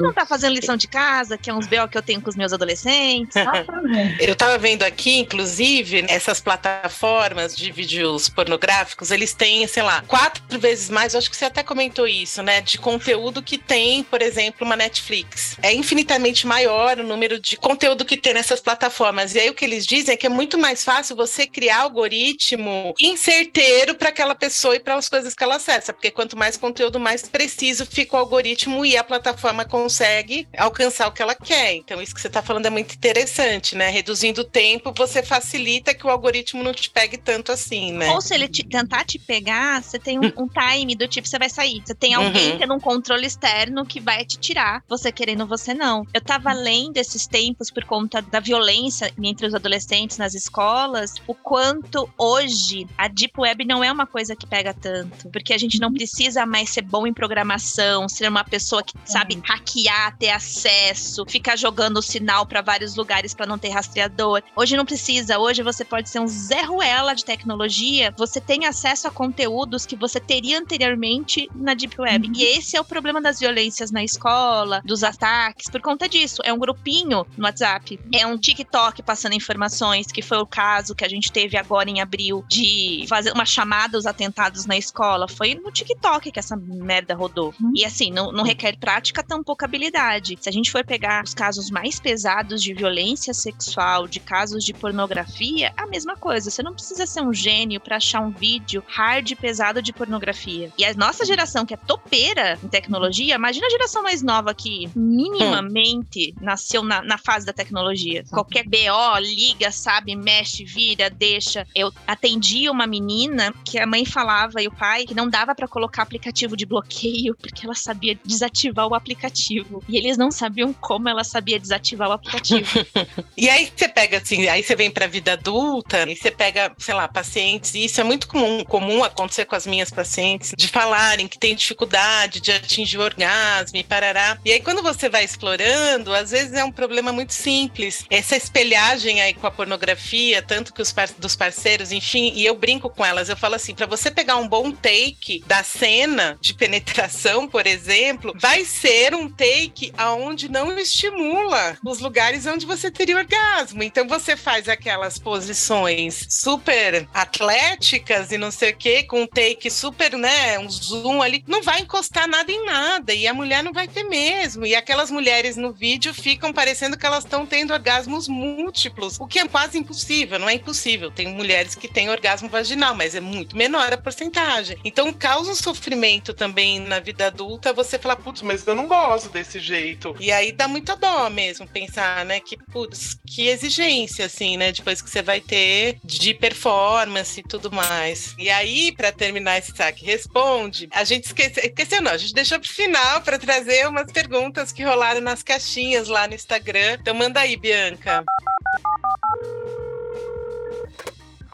Não tá fazendo lição de casa, que é uns B.O. que eu tenho com os meus adolescentes. (laughs) eu tava vendo aqui, inclusive, essas plataformas de vídeos pornográficos, eles têm, sei lá, quatro vezes mais, eu acho que você até comentou isso, né? De conteúdo que tem, por exemplo, uma Netflix. É infinitamente maior o número de conteúdo que tem nessas plataformas. E aí o que eles dizem é que é muito mais fácil você criar algoritmo incerteiro para aquela pessoa e para as coisas que ela acessa, porque quanto mais conteúdo, mais preciso fica o algoritmo e a plataforma consegue alcançar o que ela quer. Então, isso que você está falando é muito interessante, né? Reduzindo o tempo, você facilita que o algoritmo não te pegue tanto assim, né? Ou se ele te, tentar te pegar, você tem um, um, time do tipo, você vai sair. Você tem alguém uhum. tendo um controle externo que vai te tirar, você querendo, você não. Eu tava lendo esses tempos por conta da violência entre os adolescentes nas escolas, o quanto hoje a Deep Web não é uma coisa que pega tanto. Porque a gente não precisa mais ser bom em programação, ser uma pessoa que sabe hackear, ter acesso, ficar jogando o sinal para vários lugares para não ter rastreador. Hoje não precisa, hoje você pode ser um Zé Ruela de tecnologia, você tem acesso a conteúdos que você teria anteriormente na Deep Web. Uhum. E esse é o problema das violências na escola, dos ataques, por conta disso. É um grupinho no WhatsApp, é um TikTok passando informações, que foi o caso que a gente teve agora em abril de fazer uma chamada aos atentados na escola. Foi no TikTok que essa merda rodou. Uhum. E assim, não, não requer prática, tão pouca habilidade. Se a gente for pegar os casos mais pesados de violência sexual, de casos de pornografia, a mesma coisa. Você não precisa ser um gênio para achar um vídeo hard e pesado de pornografia. E a nossa geração, que é topeira em tecnologia, imagina a geração mais nova que minimamente (laughs) nasceu na, na fase da tecnologia. Qualquer BO, liga, sabe, mexe, vira, deixa. Eu atendi uma menina que a mãe falava e o pai que não dava para colocar aplicativo de bloqueio (laughs) porque ela sabia desativar o aplicativo. E eles não sabiam como ela sabia desativar o aplicativo. (laughs) e aí você pega assim, aí você vem pra vida adulta e você pega, sei lá, pacientes, e isso é muito comum, comum acontecer com as minhas pacientes, de falarem que tem dificuldade de atingir o orgasmo e parará. E aí quando você vai explorando, às vezes é um problema muito simples. Essa espelhagem aí com a pornografia, tanto que os par dos parceiros, enfim, e eu brinco com elas, eu falo assim, para você pegar um bom take da cena de penetração, por exemplo, vai ser um take aonde não estimula os lugares onde você teria orgasmo. Então você faz aquelas posições super atléticas e não sei o que, com um take super, né, um zoom ali, não vai encostar nada em nada e a mulher não vai ter mesmo. E aquelas mulheres no vídeo ficam parecendo que elas estão tendo orgasmos múltiplos, o que é quase impossível, não é impossível. Tem mulheres que têm orgasmo vaginal, mas é muito menor a porcentagem. Então causa um sofrimento também na vida adulta você falar, putz, mas eu não gosto desse jeito. E aí dá muita dó mesmo pensar, né, que, putz, que exigência, assim, né, depois que você vai ter de performance e tudo mais. E aí, para terminar esse saque responde, a gente esqueceu, esqueceu não, a gente deixou pro final para trazer umas perguntas que rolaram nas caixinhas lá no Instagram. Então manda aí, Bianca.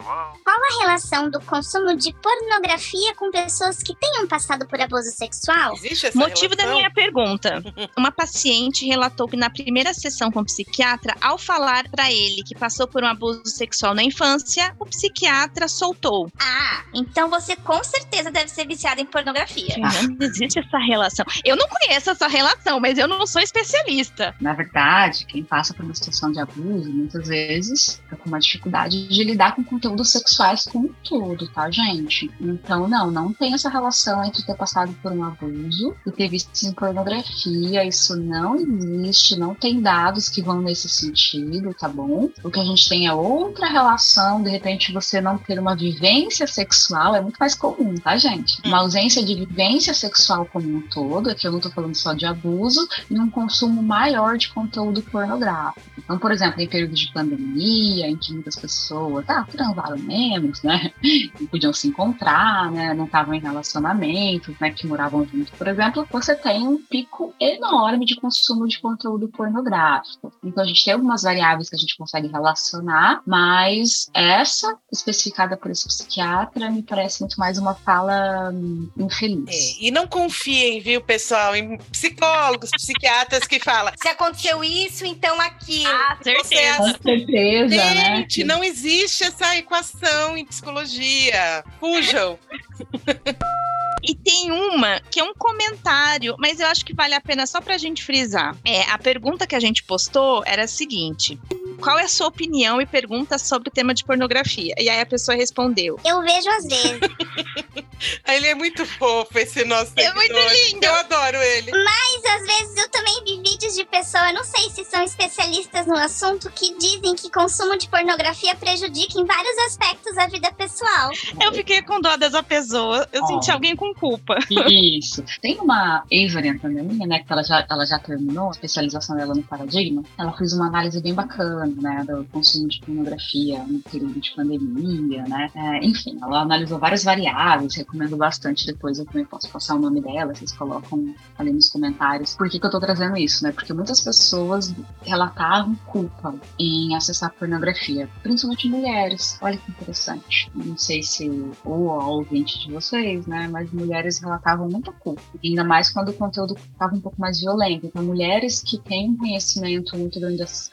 Qual a relação do consumo de pornografia com pessoas que tenham passado por abuso sexual? Existe essa Motivo relação? da minha pergunta. (laughs) Uma paciente relatou que na primeira sessão com o psiquiatra, ao falar para ele que passou por um abuso sexual na infância, o psiquiatra soltou. Ah, então você com certeza deve ser viciada em pornografia. Não existe essa relação. Eu não conheço essa relação, mas eu não sou especialista. Na verdade, quem passa por uma situação de abuso, muitas vezes, tá com uma dificuldade de lidar com conteúdo conteúdos sexuais como tudo, tá, gente? Então, não, não tem essa relação entre ter passado por um abuso e ter visto em pornografia. Isso não existe, não tem dados que vão nesse sentido, tá bom? O que a gente tem é outra relação, de repente você não ter uma vivência sexual é muito mais comum, tá, gente? Uma ausência de vivência sexual como um todo, aqui eu não tô falando só de abuso, e um consumo maior de conteúdo pornográfico. Então, por exemplo, em períodos de pandemia, em que muitas pessoas ah, transaram menos, né? Não (laughs) podiam se encontrar, né? Não estavam em relacionamentos, né? Que moravam juntos, por exemplo, você tem um pico enorme de consumo de conteúdo pornográfico. Então, a gente tem algumas variáveis que a gente consegue relacionar, mas essa, especificada por esse psiquiatra, me parece muito mais uma fala hum, infeliz. É, e não confiem, viu, pessoal, em psicólogos, psiquiatras que falam se aconteceu isso, então aquilo. Ah, certeza. Com certeza, né? Gente, não existe essa equação em psicologia. Fujam. (laughs) E tem uma que é um comentário, mas eu acho que vale a pena só pra gente frisar. É, a pergunta que a gente postou era a seguinte: qual é a sua opinião e pergunta sobre o tema de pornografia? E aí a pessoa respondeu: Eu vejo às vezes. (laughs) Ele é muito fofo, esse nosso É muito seguidor. lindo. Eu adoro ele. Mas às vezes eu também vi vídeos de pessoas, eu não sei se são especialistas no assunto, que dizem que consumo de pornografia prejudica em vários aspectos a vida pessoal. Eu fiquei com dó dessa pessoa. Eu Ó. senti alguém com culpa. Isso. Tem uma ex-orientanda minha, né, que ela já, ela já terminou a especialização dela no Paradigma. Ela fez uma análise bem bacana, né, do consumo de pornografia no período de pandemia, né. É, enfim, ela analisou várias variáveis, recomendo bastante depois, eu também posso passar o nome dela, vocês colocam ali nos comentários. Por que, que eu tô trazendo isso, né? Porque muitas pessoas relatavam culpa em acessar pornografia, principalmente mulheres. Olha que interessante. Não sei se ou a ouvinte de vocês, né? Mas mulheres relatavam muita culpa. Ainda mais quando o conteúdo estava um pouco mais violento. Então, mulheres que têm um conhecimento muito grande ac-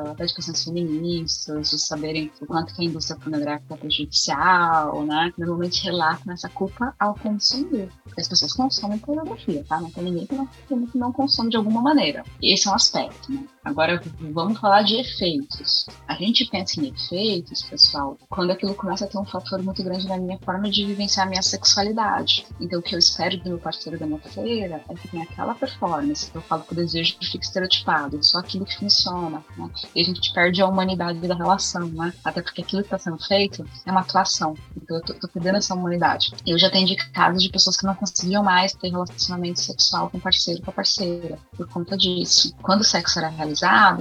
acerca das questões feministas, de saberem o quanto que a indústria pornográfica é prejudicial, né? Normalmente relatam essa culpa ao consumir. Porque as pessoas consomem pornografia, tá? Não tem ninguém que não, que não consome de alguma maneira. Esse é um aspecto, né? Agora, vamos falar de efeitos. A gente pensa em efeitos, pessoal, quando aquilo começa a ter um fator muito grande na minha forma de vivenciar a minha sexualidade. Então, o que eu espero do meu parceiro da minha parceira é que tenha aquela performance, eu falo que o desejo fica estereotipado, só aquilo que funciona, né? E a gente perde a humanidade da relação, né? Até porque aquilo que está sendo feito é uma atuação. Então, eu tô, tô perdendo essa humanidade. Eu já atendi casos de pessoas que não conseguiam mais ter relacionamento sexual com parceiro com a parceira, por conta disso. Quando o sexo era realizado,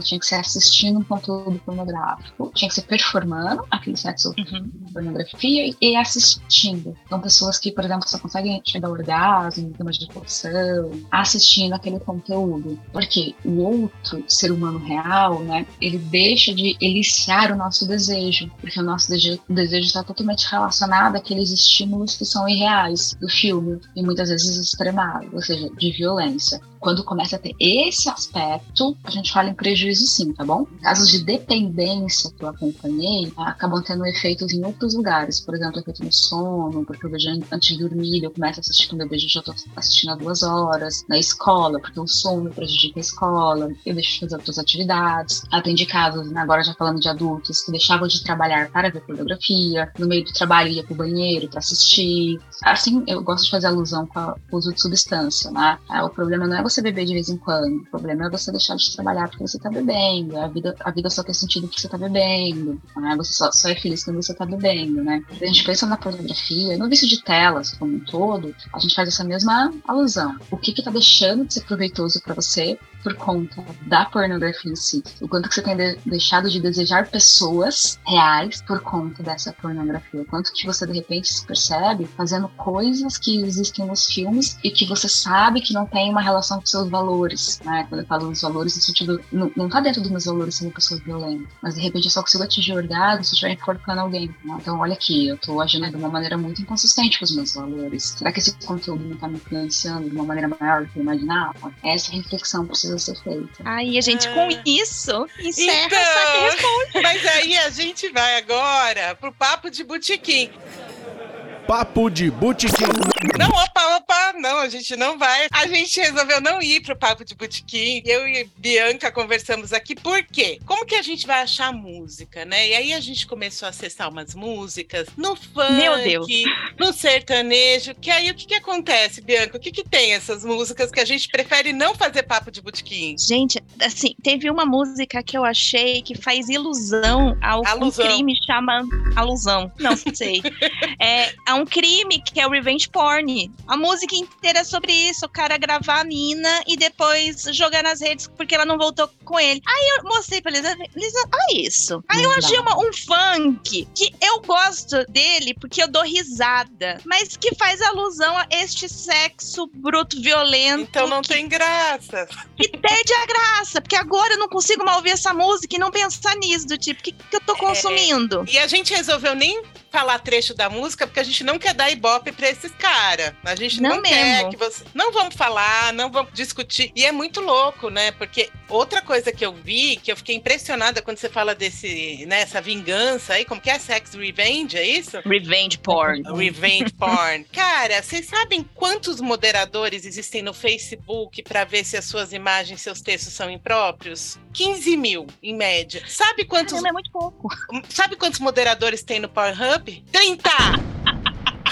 tinha que ser assistindo um conteúdo pornográfico, tinha que ser performando aquele sexo Uhum. pornografia e- assistindo. Então, pessoas que, por exemplo, só conseguem chegar ao orgasmo, ter uma ejaculação, assistindo aquele conteúdo. Porque o outro ser humano real, né, ele deixa de eliciar o nosso desejo, porque o nosso desejo está totalmente relacionado àqueles estímulos que são irreais do filme e muitas vezes extremados, ou seja, de violência. Quando começa a ter esse aspecto, a gente fala em prejuízo sim, tá bom? Casos de dependência que eu acompanhei acabam tendo efeitos em outros lugares, por exemplo, efeito no sono, porque eu vejo antes de dormir, eu começo a assistir quando eu vejo já tô assistindo há duas horas, na escola, porque o sono prejudica a escola, eu deixo de fazer outras atividades. Atendi casos, né, agora já falando de adultos, que deixavam de trabalhar para ver pornografia, no meio do trabalho ia pro banheiro para assistir. Assim, eu gosto de fazer alusão com o uso de substância, né? Ah, O problema não é você beber de vez em quando, o problema é você deixar de trabalhar porque você tá bebendo, a vida, a vida só tem sentido porque você tá bebendo, né? Você só, só é feliz quando você tá bebendo, né? A gente pensa na pornografia, no vício de telas como um todo, a gente faz essa mesma alusão. O que que tá deixando de ser proveitoso para você por conta da pornografia em si? O quanto que você tem de- deixado de desejar pessoas reais por conta dessa pornografia? O quanto que você de repente se percebe fazendo coisas que existem nos filmes e que você sabe que não tem uma relação com seus valores, né? Quando eu falo dos valores, no sentido, não, não tá dentro dos meus valores uma pessoa violenta, mas de repente eu só consigo atingir orgasmo se eu estiver enforcando alguém. né? Então, olha aqui, eu tô agindo de uma maneira muito inconsistente com os meus valores. Será que esse conteúdo não tá me influenciando de uma maneira maior do que eu imaginava? Essa reflexão precisa ser feita. Aí a gente, Ah. com isso, encerra Então, essa resposta. mas aí a gente vai agora pro papo de botequim. Papo de Botequim. Não, opa, opa, não, a gente não vai. A gente resolveu não ir pro Papo de Botequim. Eu e Bianca conversamos aqui. Por quê? Como que a gente vai achar música, né? E aí a gente começou a acessar umas músicas no funk, Meu Deus. no sertanejo. Que aí o que que acontece, Bianca? O que que tem essas músicas que a gente prefere não fazer Papo de Botequim? Gente, assim, teve uma música que eu achei que faz ilusão ao Alusão. um crime chama alusão, não sei. (laughs) é a um crime que é o revenge porn. A música inteira é sobre isso, o cara gravar a mina e depois jogar nas redes porque ela não voltou com ele. Aí eu mostrei pra Lisa, Lisa, olha isso. Aí eu achei uma- um funk que eu gosto dele porque eu dou risada, mas que faz alusão a este sexo bruto, violento. Então não que tem graça. e perde a graça, porque agora eu não consigo mais ouvir essa música e não pensar nisso, do tipo, o que, que eu tô consumindo? E a gente resolveu nem falar trecho da música porque a gente não quer dar ibope pra esses caras. A gente não, Não quer que você. Não vamos falar, não vamos discutir. E é muito louco, né? Porque outra coisa que eu vi, que eu fiquei impressionada quando você fala desse, né, essa vingança aí, como que é? Sex revenge, é isso? Revenge porn. (laughs) Revenge porn. Cara, vocês sabem quantos moderadores existem no Facebook pra ver se as suas imagens, seus textos são impróprios? 15 mil, em média. Sabe quantos Caramba, é muito pouco. Sabe quantos moderadores tem no Pornhub? 30!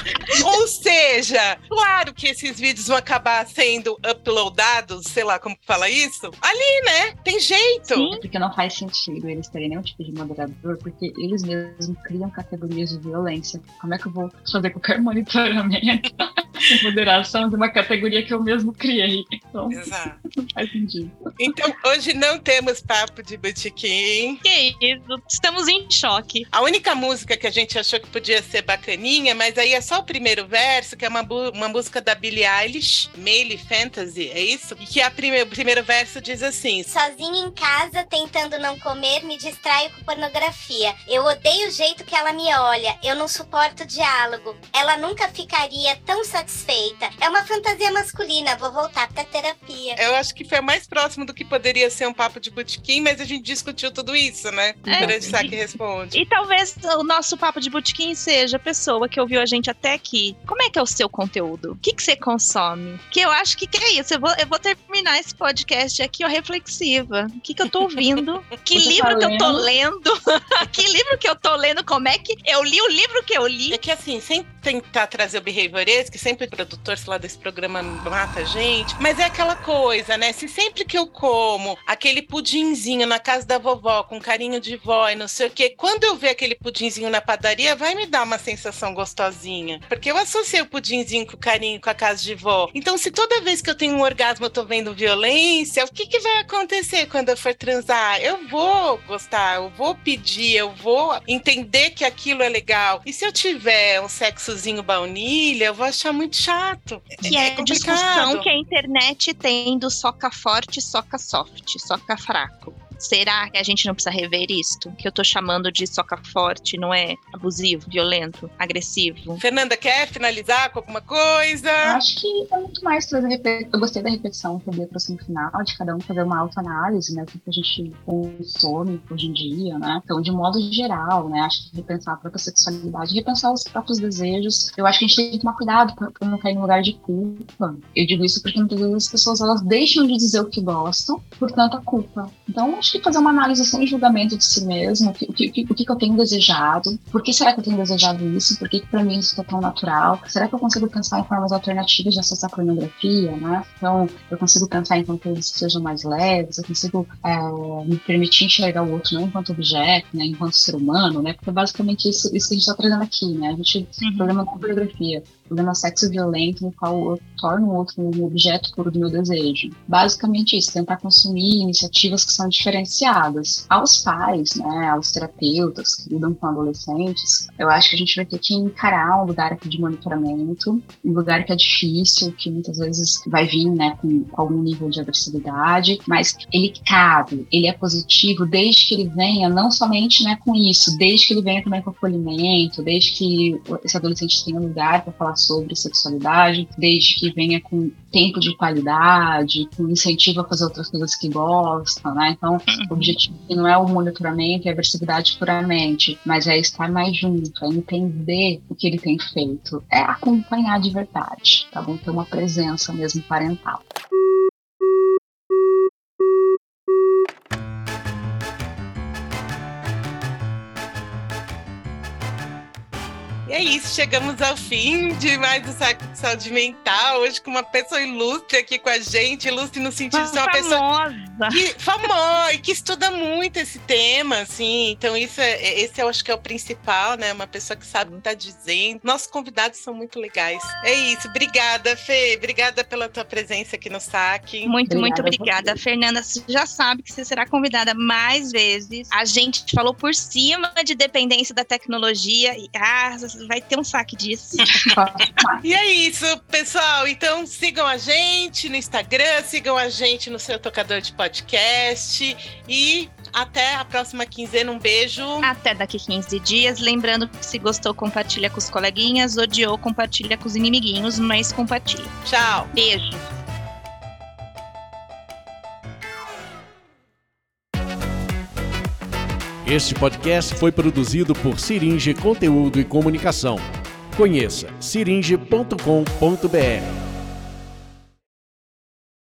(laughs) Ou seja, claro que esses vídeos vão acabar sendo uploadados, sei lá como que fala isso, ali, né? Tem jeito. Sim. Porque não faz sentido eles terem nenhum tipo de moderador, porque eles mesmos criam categorias de violência. Como é que eu vou fazer qualquer monitoramento (laughs) moderação de uma categoria que eu mesmo criei? Então, Exato. faz sentido. Então, hoje não temos papo de botequim. Que isso, estamos em choque. A única música que a gente achou que podia ser bacaninha, mas aí é só o primeiro verso, que é uma, uma música da Billie Eilish, Male Fantasy, é isso? E que a prime- o primeiro verso diz assim: Sozinha em casa, tentando não comer, me distraio com pornografia. Eu odeio o jeito que ela me olha. Eu não suporto diálogo. Ela nunca ficaria tão satisfeita. É uma fantasia masculina. Vou voltar pra terapia. Eu acho que foi o mais próximo do que poderia ser um papo de botequim, mas a gente discutiu tudo isso, né? É. O grande saque responde. E talvez o nosso papo de botequim seja a pessoa que ouviu a gente até aqui. Como é que é o seu conteúdo? O que, que você consome? Que eu acho que, que é isso. Eu vou, eu vou terminar esse podcast aqui, ó, reflexiva. O que, que eu tô ouvindo? (laughs) Que Você livro tá que eu tô lendo? (laughs) que livro que eu tô lendo? Como é que eu li o livro que eu li? É que assim, sem tentar trazer o behaviorês, que sempre o produtor sei lá desse programa mata a gente, mas é aquela coisa, né? Se sempre que eu como aquele pudinzinho na casa da vovó, com carinho de vó e não sei o quê, quando eu ver aquele pudinzinho na padaria, vai me dar uma sensação gostosinha. Porque eu associei o pudinzinho com carinho com a casa de vó. Então, se toda vez que eu tenho um orgasmo eu tô vendo violência, o que, que vai acontecer quando eu for transar? Eu vou gostar, eu vou pedir, eu vou entender que aquilo é legal. E se eu tiver um sexozinho baunilha, eu vou achar muito chato. Que é, a complicado. discussão que a internet tem do soca forte, soca soft, soca fraco. Será que a gente não precisa rever isto? Que eu tô chamando de soca forte, não é abusivo, violento, agressivo? Fernanda, quer finalizar com alguma coisa? Eu acho que é muito mais trazer Eu gostei da repetição que a Bia trouxe no final, de cada um fazer uma autoanálise, né? O que a gente consome hoje em dia, né? Então, de modo geral, né? Acho que repensar a própria sexualidade, repensar os próprios desejos. Eu acho que a gente tem que tomar cuidado pra, pra não cair no lugar de culpa. Eu digo isso porque muitas vezes as pessoas elas deixam de dizer o que gostam por tanta culpa. Então, acho que fazer uma análise sem julgamento de si mesmo, o que, o que, o que eu tenho desejado, por que será que eu tenho desejado isso, por que, que pra mim isso tá tão natural, será que eu consigo pensar em formas alternativas de acessar a pornografia, né? Então, eu consigo pensar em conteúdos que sejam mais leves, eu consigo é, me permitir enxergar o outro não enquanto objeto, né, enquanto ser humano, né? Porque é basicamente isso, isso que a gente tá trazendo aqui, né? A gente, Uhum. problema com pornografia, problema sexo violento, no qual eu torno o outro um objeto puro do meu desejo. Basicamente isso, tentar consumir iniciativas que são diferenciadas. Aos pais, né, aos terapeutas que lidam com adolescentes, eu acho que a gente vai ter que encarar um lugar aqui de monitoramento, um lugar que é difícil, que muitas vezes vai vir, né, com, algum nível de agressividade, mas ele cabe, ele é positivo desde que ele venha não somente, né, com isso, desde que ele venha também com acolhimento, desde que esse adolescente tenha lugar para falar sobre sexualidade, desde que venha com tempo de qualidade, com incentivo a fazer outras coisas que gosta, né? Então, o objetivo não é o monitoramento e a aversividade puramente, mas é estar mais junto, é entender o que ele tem feito, é acompanhar de verdade, tá bom? Ter uma presença mesmo parental. E é isso, chegamos ao fim de mais um Saco de Saúde Mental. Hoje com uma pessoa ilustre aqui com a gente. Ilustre no sentido de ser uma famosa. pessoa que, famosa e que estuda muito esse tema, assim. Então, isso é, esse eu acho que é o principal, né? Uma pessoa que sabe o que está dizendo. Nossos convidados são muito legais. É isso. Obrigada, Fê. Obrigada pela tua presença aqui no saque. Muito, Obrigada muito a obrigada. Fernanda, você já sabe que você será convidada mais vezes. A gente falou por cima de dependência da tecnologia. E, ah, vai ter um saque disso. (laughs) E é isso, pessoal. Então sigam a gente no Instagram, sigam a gente no seu tocador de podcast e até a próxima quinzena. Um beijo. Até daqui 15 dias. Lembrando que se gostou, compartilha com os coleguinhas. Odiou, compartilha com os inimiguinhos, mas compartilha. Tchau. Beijo. Este podcast foi produzido por Siringe Conteúdo e Comunicação. Conheça siringe.com.br.